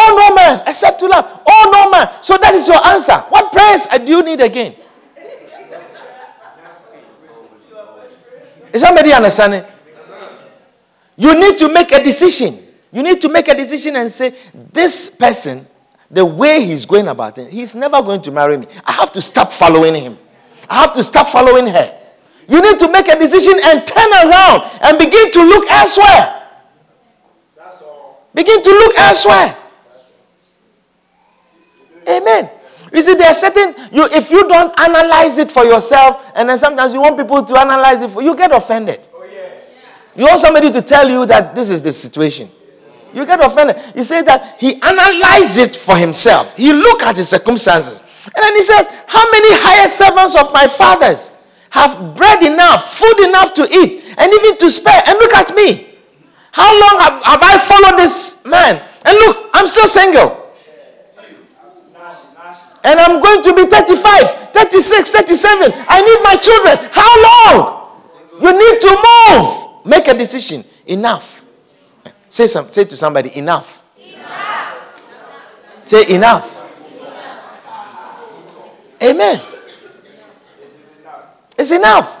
Oh no man, except to love. Oh no man. So that is your answer. What prayers uh, do you need again? Is somebody understanding? You need to make a decision. You need to make a decision and say, this person, the way he's going about it, he's never going to marry me. I have to stop following him. I have to stop following her. You need to make a decision and turn around and begin to look elsewhere. Begin to look elsewhere. Amen. You see, there are certain you if you don't analyze it for yourself, and then sometimes you want people to analyze it for you, get offended. Oh, you want somebody to tell you that this is the situation. You get offended. He says that he analyzed it for himself. He looked at his circumstances. And then he says, How many higher servants of my fathers have bread enough, food enough to eat, and even to spare? And look at me. How long have, have I followed this man? And look, I'm still single. And I'm going to be 35, 36, 37. I need my children. How long? You need to move. Make a decision. Enough. Say, some, say to somebody, enough. enough. Say, enough. enough. Amen. It's enough.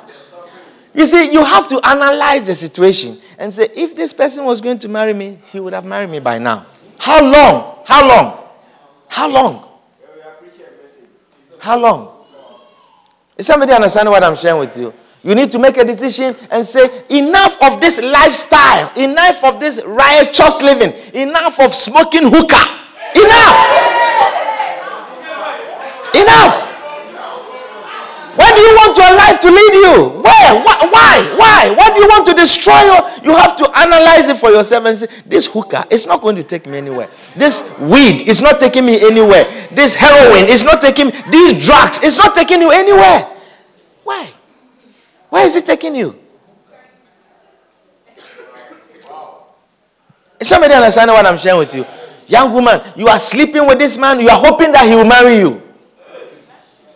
You see, you have to analyze the situation and say, if this person was going to marry me, he would have married me by now. How long? How long? How long? How long? Is somebody understanding what I'm sharing with you? You need to make a decision and say, enough of this lifestyle, enough of this righteous living, enough of smoking hookah. Enough. Enough. Where do you want your life to lead you? Where? Why? Why? What do you want to destroy? You have to analyze it for yourself and say, this hookah is not going to take me anywhere. This weed is not taking me anywhere. This heroin is not taking. These drugs is not taking you anywhere. Why? Where is it taking you? Is somebody understanding what I'm sharing with you? Young woman, you are sleeping with this man, you are hoping that he will marry you.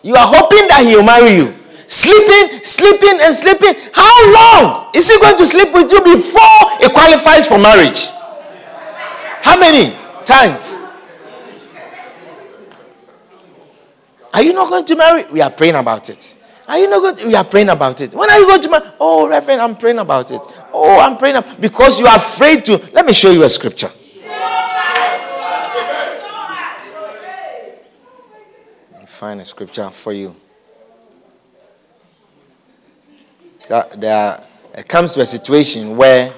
You are hoping that he will marry you. Sleeping, sleeping, and sleeping. How long is he going to sleep with you before he qualifies for marriage? How many times? Are you not going to marry? We are praying about it. Are you not going to? We are praying about it. When are you going to marry? Oh, Reverend, I'm praying about it. Oh, I'm praying because you are afraid to. Let me show you a scripture. Find a scripture for you. That there, it comes to a situation where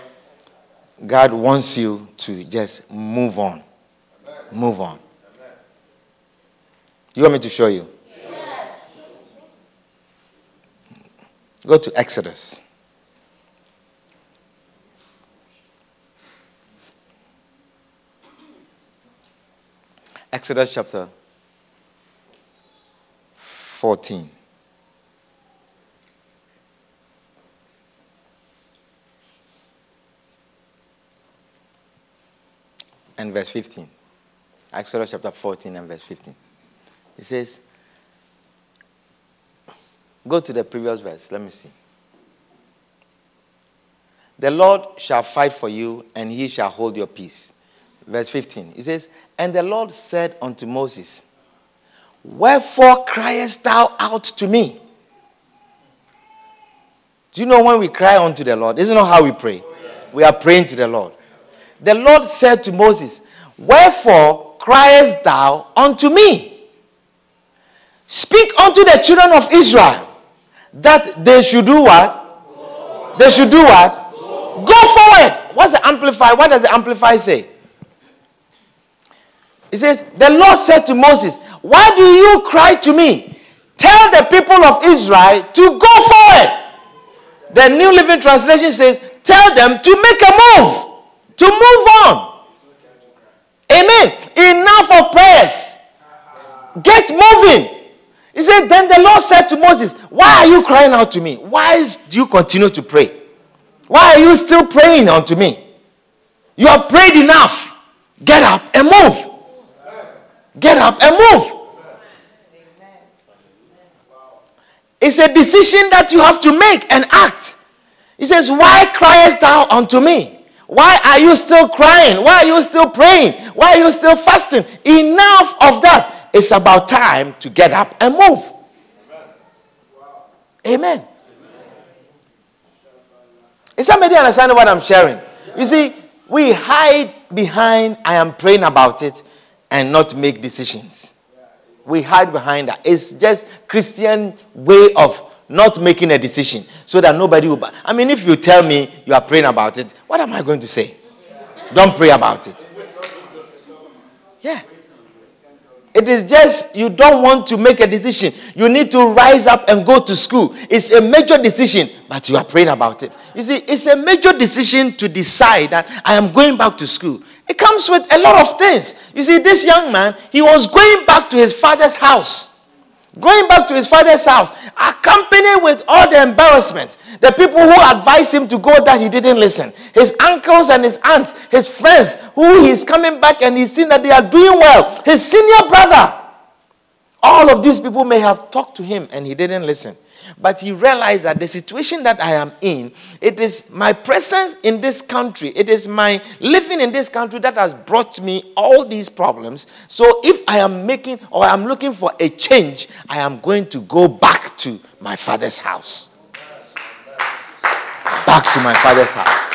God wants you to just move on. Move on. You want me to show you? Yes. Go to Exodus. Exodus chapter 14. And verse 15. Exodus chapter 14 and verse 15. It says, Go to the previous verse. Let me see. The Lord shall fight for you, and he shall hold your peace. Verse 15. It says, And the Lord said unto Moses, Wherefore criest thou out to me? Do you know when we cry unto the Lord? This Isn't how we pray? We are praying to the Lord. The Lord said to Moses, Wherefore criest thou unto me? Speak unto the children of Israel that they should do what? They should do what? Go forward. What's the amplify? What does the amplify say? It says, The Lord said to Moses, Why do you cry to me? Tell the people of Israel to go forward. The New Living Translation says, Tell them to make a move, to move on. Amen. Enough of prayers. Get moving. He said, Then the Lord said to Moses, Why are you crying out to me? Why do you continue to pray? Why are you still praying unto me? You have prayed enough. Get up and move. Get up and move. It's a decision that you have to make and act. He says, Why criest thou unto me? Why are you still crying? Why are you still praying? Why are you still fasting? Enough of that. It's about time to get up and move. Amen. Is somebody understanding what I'm sharing? You see, we hide behind I am praying about it and not make decisions. We hide behind that. It's just Christian way of not making a decision so that nobody will. I mean, if you tell me you are praying about it, what am I going to say? Don't pray about it. Yeah. It is just you don't want to make a decision. You need to rise up and go to school. It's a major decision, but you are praying about it. You see, it's a major decision to decide that I am going back to school. It comes with a lot of things. You see, this young man, he was going back to his father's house. Going back to his father's house, accompanied with all the embarrassment. The people who advised him to go that he didn't listen. His uncles and his aunts, his friends, who he's coming back and he's seen that they are doing well. His senior brother. All of these people may have talked to him and he didn't listen. But he realized that the situation that I am in, it is my presence in this country, it is my living in this country that has brought me all these problems. So if I am making or I'm looking for a change, I am going to go back to my father's house. Back to my father's house.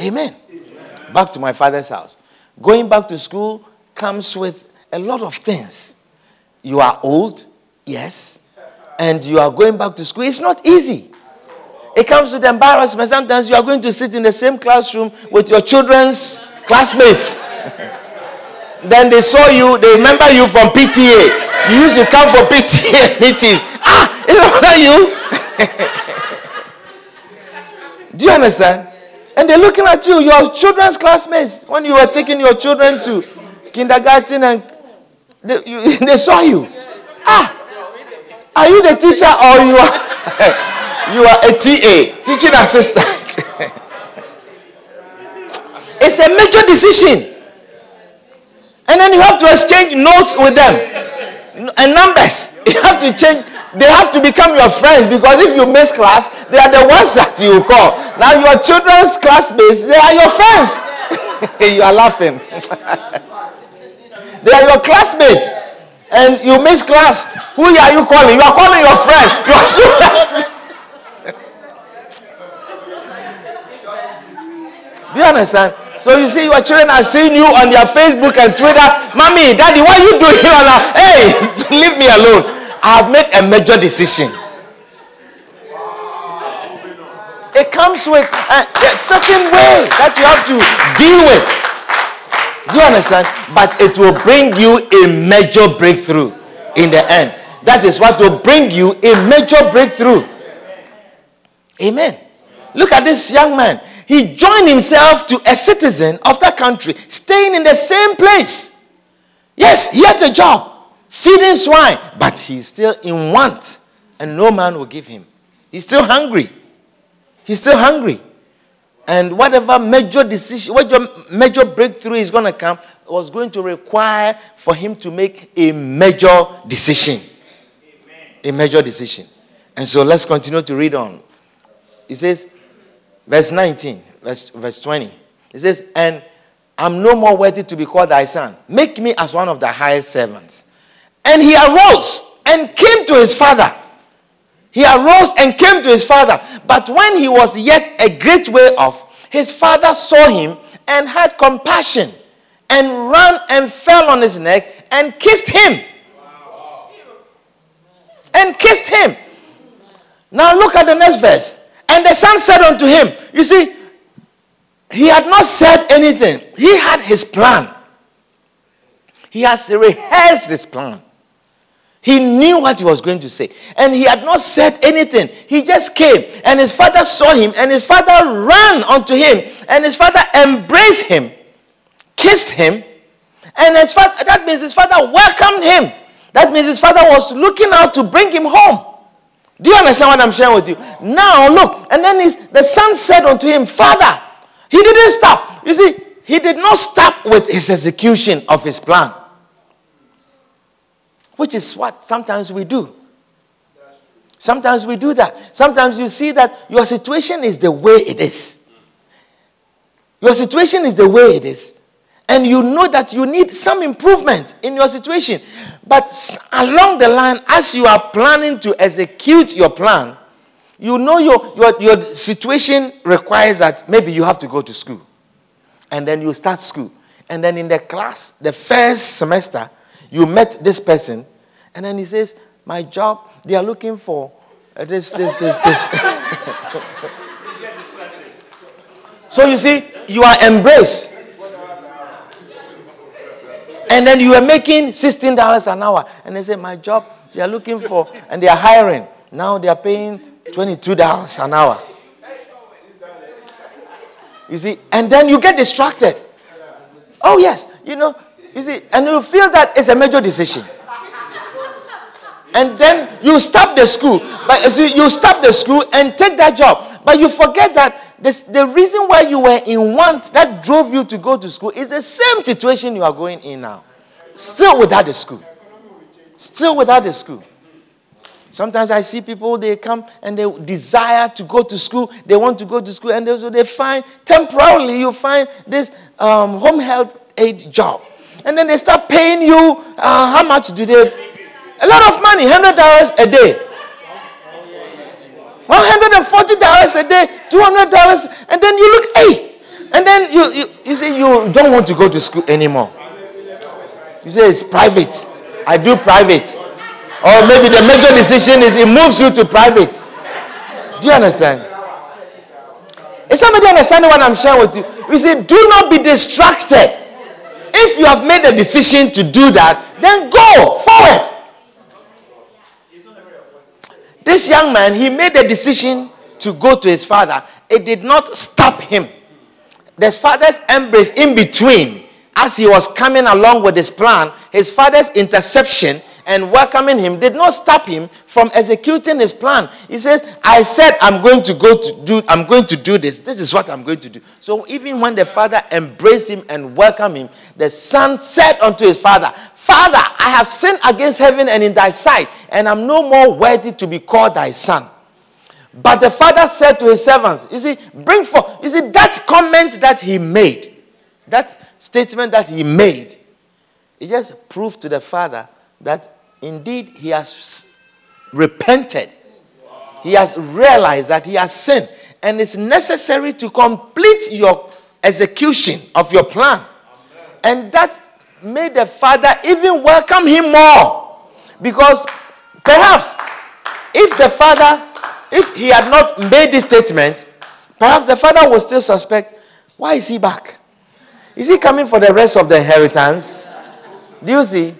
Amen. Amen. Back to my father's house. Going back to school comes with a lot of things. You are old, yes, and you are going back to school. It's not easy. It comes with embarrassment. Sometimes you are going to sit in the same classroom with your children's classmates. <laughs> then they saw you, they remember you from PTA. You used to come for PTA <laughs> meetings. Ah, is that you? <laughs> Do you understand? And they're looking at you, your children's classmates, when you were taking your children to kindergarten and they, you, <laughs> they saw you. Ah, are you the teacher or you are <laughs> you are a TA, teaching assistant? <laughs> It's a major decision. And then you have to exchange notes with them and numbers. You have to change. They have to become your friends because if you miss class, they are the ones that you call. Now your children's classmates, they are your friends. you are laughing. They are your classmates. And you miss class. Who are you calling? You are calling your friend. <laughs> You are sure. <laughs> Do you understand? So you see, your children are seeing you on their Facebook and Twitter. Mommy, daddy, what are you doing now? Hey, <laughs> leave me alone. I have made a major decision. It comes with a, a certain way that you have to deal with. Do you understand? But it will bring you a major breakthrough in the end. That is what will bring you a major breakthrough. Amen. Look at this young man he joined himself to a citizen of that country, staying in the same place. Yes, he has a job, feeding swine, but he's still in want, and no man will give him. He's still hungry. He's still hungry. And whatever major decision, whatever major breakthrough is going to come, was going to require for him to make a major decision. Amen. A major decision. And so let's continue to read on. He says, Verse 19, verse, verse 20. It says, And I'm no more worthy to be called thy son. Make me as one of thy hired servants. And he arose and came to his father. He arose and came to his father. But when he was yet a great way off, his father saw him and had compassion and ran and fell on his neck and kissed him. And kissed him. Now look at the next verse. And the son said unto him, You see, he had not said anything, he had his plan. He has rehearsed his plan. He knew what he was going to say. And he had not said anything. He just came. And his father saw him. And his father ran unto him. And his father embraced him, kissed him. And his father, that means his father welcomed him. That means his father was looking out to bring him home. Do you understand what I'm sharing with you? Now, look, and then the son said unto him, Father, he didn't stop. You see, he did not stop with his execution of his plan, which is what sometimes we do. Sometimes we do that. Sometimes you see that your situation is the way it is. Your situation is the way it is and you know that you need some improvement in your situation. But along the line, as you are planning to execute your plan, you know your, your, your situation requires that maybe you have to go to school. And then you start school. And then in the class, the first semester, you met this person, and then he says, My job, they are looking for uh, this, this, this, this. <laughs> so you see, you are embraced and then you are making $16 an hour. And they say, My job, they are looking for, and they are hiring. Now they are paying $22 an hour. You see, and then you get distracted. Oh, yes, you know, you see, and you feel that it's a major decision. And then you stop the school, but you see, you stop the school and take that job. But you forget that this, the reason why you were in want that drove you to go to school is the same situation you are going in now. Still without the school. Still without the school. Sometimes I see people, they come and they desire to go to school. They want to go to school, and they, so they find, temporarily, you find this um, home health aide job. And then they start paying you, uh, how much do they? A lot of money, $100 a day. $140 a day, $200, and then you look, hey, and then you, you, you say you don't want to go to school anymore. You say it's private. I do private. Or maybe the major decision is it moves you to private. Do you understand? Is somebody understanding what I'm sharing with you? You say, do not be distracted. If you have made a decision to do that, then go forward. This young man, he made a decision to go to his father. It did not stop him. The father's embrace in between, as he was coming along with his plan, his father's interception and welcoming him did not stop him from executing his plan. He says, I said I'm going to go to do I'm going to do this. This is what I'm going to do. So even when the father embraced him and welcomed him, the son said unto his father, Father, I have sinned against heaven and in thy sight, and I'm no more worthy to be called thy son. But the father said to his servants, You see, bring forth. You see, that comment that he made, that statement that he made, it just proved to the father that indeed he has repented. He has realized that he has sinned. And it's necessary to complete your execution of your plan. And that made the father even welcome him more. Because perhaps if the father, if he had not made this statement, perhaps the father would still suspect why is he back? Is he coming for the rest of the inheritance? Do you see?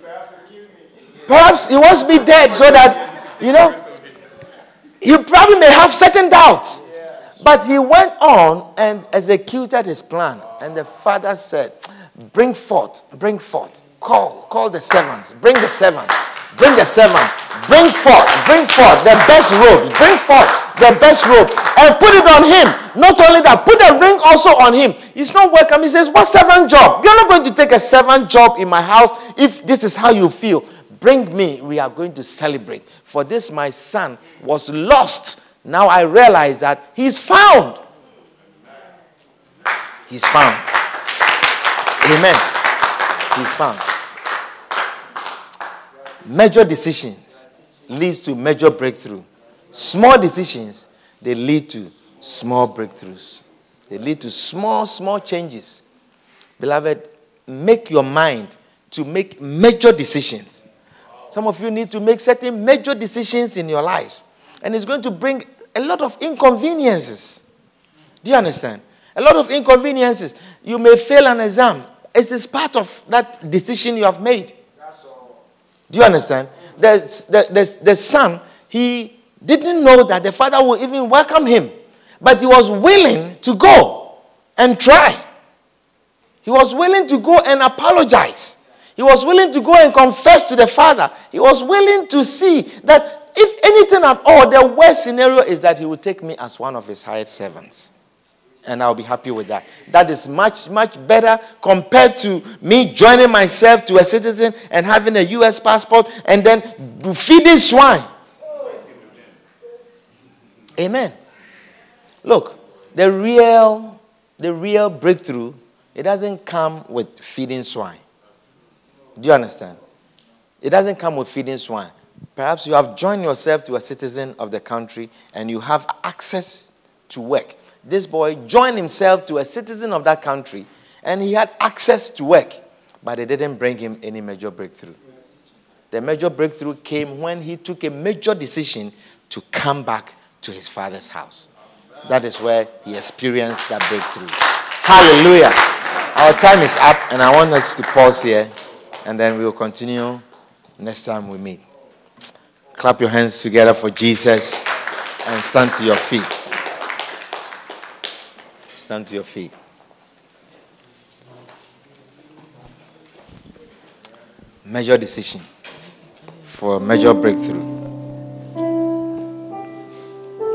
Perhaps he wants me dead so that, you know, he probably may have certain doubts. But he went on and executed his plan. And the father said, Bring forth, bring forth, call, call the servants, bring the servants, bring the servant, bring forth, bring forth the best robe, bring forth the best robe, and put it on him. Not only that, put the ring also on him. He's not welcome. He says, What servant job? You're not going to take a servant job in my house if this is how you feel. Bring me, we are going to celebrate. For this, my son was lost. Now I realize that he's found. He's found. Amen. He's found. Major decisions leads to major breakthrough. Small decisions, they lead to small breakthroughs. They lead to small, small changes. Beloved, make your mind to make major decisions. Some of you need to make certain major decisions in your life. And it's going to bring a lot of inconveniences. Do you understand? A lot of inconveniences. You may fail an exam. It is part of that decision you have made. Do you understand? The, the, the, the son, he didn't know that the father would even welcome him. But he was willing to go and try. He was willing to go and apologize. He was willing to go and confess to the father. He was willing to see that if anything at all, the worst scenario is that he will take me as one of his hired servants. And I'll be happy with that. That is much, much better compared to me joining myself to a citizen and having a US passport and then feeding swine. Amen. Look, the real, the real breakthrough, it doesn't come with feeding swine. Do you understand? It doesn't come with feeding swine. Perhaps you have joined yourself to a citizen of the country and you have access to work. This boy joined himself to a citizen of that country and he had access to work, but it didn't bring him any major breakthrough. The major breakthrough came when he took a major decision to come back to his father's house. That is where he experienced that breakthrough. Hallelujah. Our time is up, and I want us to pause here and then we will continue next time we meet. Clap your hands together for Jesus and stand to your feet. Stand to your feet. Major decision for a major breakthrough.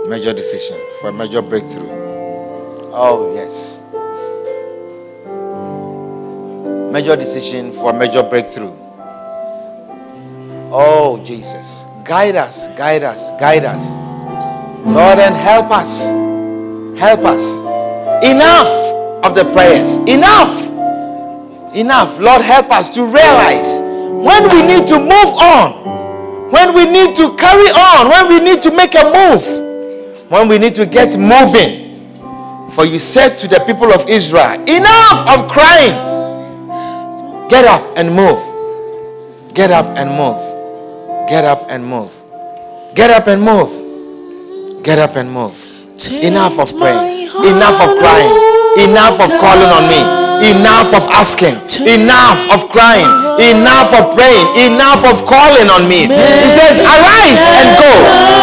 Major decision for a major breakthrough. Oh, yes major decision for a major breakthrough. Oh, Jesus. Guide us, guide us, guide us. Lord, and help us. Help us. Enough of the prayers. Enough. Enough. Lord, help us to realize when we need to move on, when we need to carry on, when we need to make a move, when we need to get moving. For you said to the people of Israel, Enough of crying. Get up and move. Get up and move. Get up and move. Get up and move. Get up and move. Enough of praying. Enough of crying. Enough of calling on me. Enough of asking. Enough of crying. Enough of praying. Enough of calling on me. He says, Arise and go.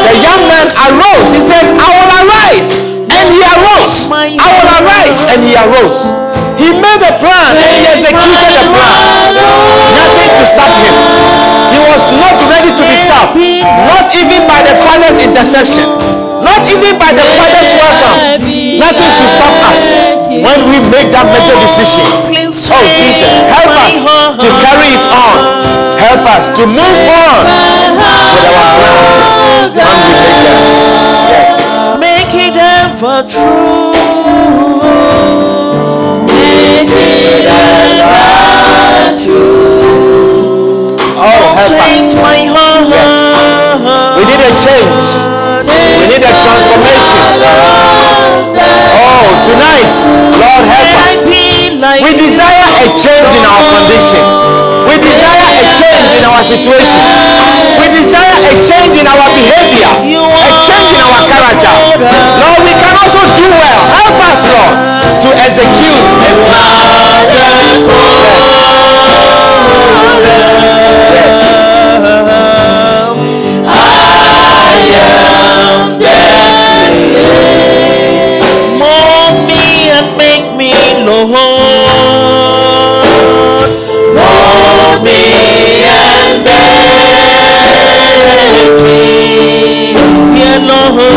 The young man arose. He says, I will arise. And he arose. I will arise. And he arose. He made a plan and he executed the plan. Nothing to stop him. He was not ready to be stopped. Not even by the Father's intercession. Not even by the Father's welcome. Nothing should stop us when we make that major decision. Oh, Jesus, help us to carry it on. Help us to move on with our plans when we make them. Yes. Make it ever true. True. Oh, help us. my heart. Yes. We need a change. We need a transformation. Oh, tonight, Lord, help us. like We desire a change in our condition. We desire a change in our situation. We desire a change in our behavior. A change in our character. Lord, we can also do well. Help us, Lord, execute a plan. Yes. Mold me and make me, Lord. Mold me and make me, dear Lord.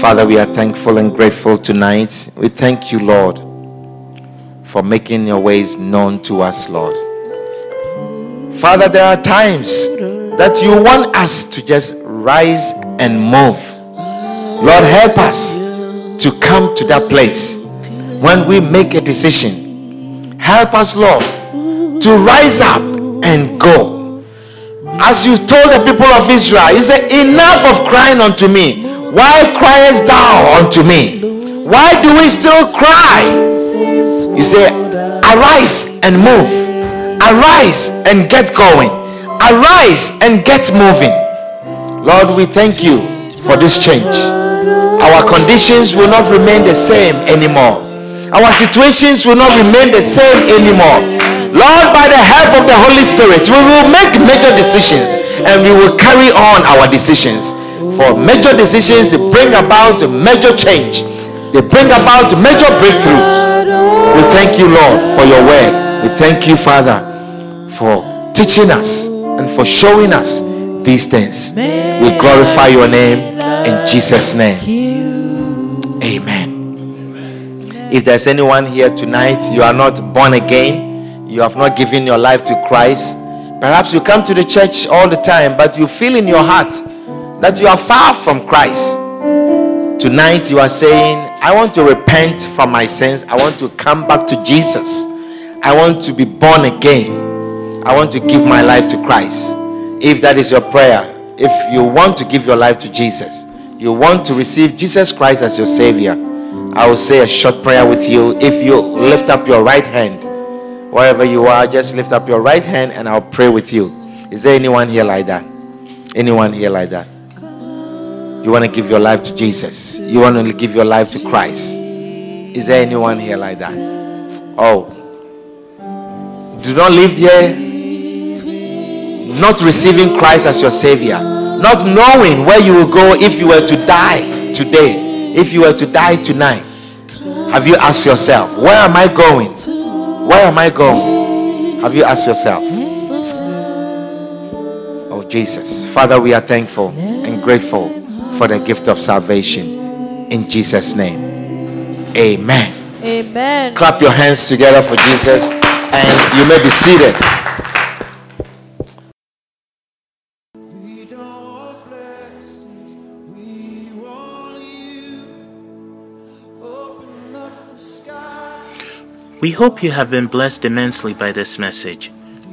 Father, we are thankful and grateful tonight. We thank you, Lord, for making your ways known to us, Lord. Father, there are times that you want us to just rise and move. Lord, help us to come to that place when we make a decision. Help us, Lord, to rise up and go. As you told the people of Israel, you said, Enough of crying unto me. Why criest thou unto me? Why do we still cry? You say, Arise and move. Arise and get going. Arise and get moving. Lord, we thank you for this change. Our conditions will not remain the same anymore. Our situations will not remain the same anymore. Lord, by the help of the Holy Spirit, we will make major decisions and we will carry on our decisions. For major decisions, they bring about a major change, they bring about major breakthroughs. We thank you, Lord, for your word. We thank you, Father, for teaching us and for showing us these things. We glorify your name in Jesus' name. Amen. If there's anyone here tonight, you are not born again, you have not given your life to Christ. Perhaps you come to the church all the time, but you feel in your heart that you are far from Christ. Tonight, you are saying, I want to repent from my sins. I want to come back to Jesus. I want to be born again. I want to give my life to Christ. If that is your prayer, if you want to give your life to Jesus, you want to receive Jesus Christ as your Savior, I will say a short prayer with you. If you lift up your right hand, wherever you are, just lift up your right hand and I'll pray with you. Is there anyone here like that? Anyone here like that? You want to give your life to Jesus. You want to give your life to Christ. Is there anyone here like that? Oh. Do not live here not receiving Christ as your Savior. Not knowing where you will go if you were to die today. If you were to die tonight. Have you asked yourself, where am I going? Where am I going? Have you asked yourself? Oh, Jesus. Father, we are thankful and grateful for the gift of salvation. In Jesus' name. Amen. Amen. Clap your hands together for Jesus and you may be seated. We don't want blessings, we want you. Open up the sky. We hope you have been blessed immensely by this message.